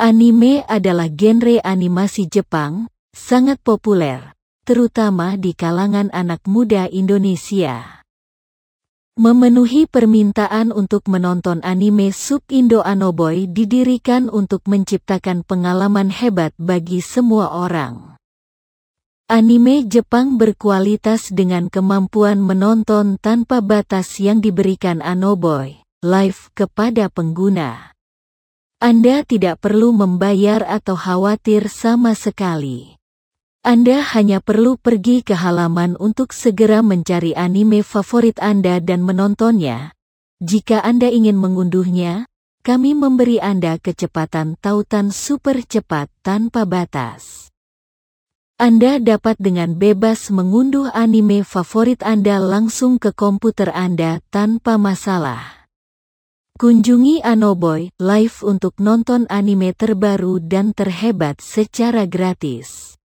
Anime adalah genre animasi Jepang, sangat populer, terutama di kalangan anak muda Indonesia. Memenuhi permintaan untuk menonton anime sub Indo Anoboy didirikan untuk menciptakan pengalaman hebat bagi semua orang. Anime Jepang berkualitas dengan kemampuan menonton tanpa batas yang diberikan Anoboy live kepada pengguna. Anda tidak perlu membayar atau khawatir sama sekali. Anda hanya perlu pergi ke halaman untuk segera mencari anime favorit Anda dan menontonnya. Jika Anda ingin mengunduhnya, kami memberi Anda kecepatan tautan super cepat tanpa batas. Anda dapat dengan bebas mengunduh anime favorit Anda langsung ke komputer Anda tanpa masalah. Kunjungi Anoboy Live untuk nonton anime terbaru dan terhebat secara gratis.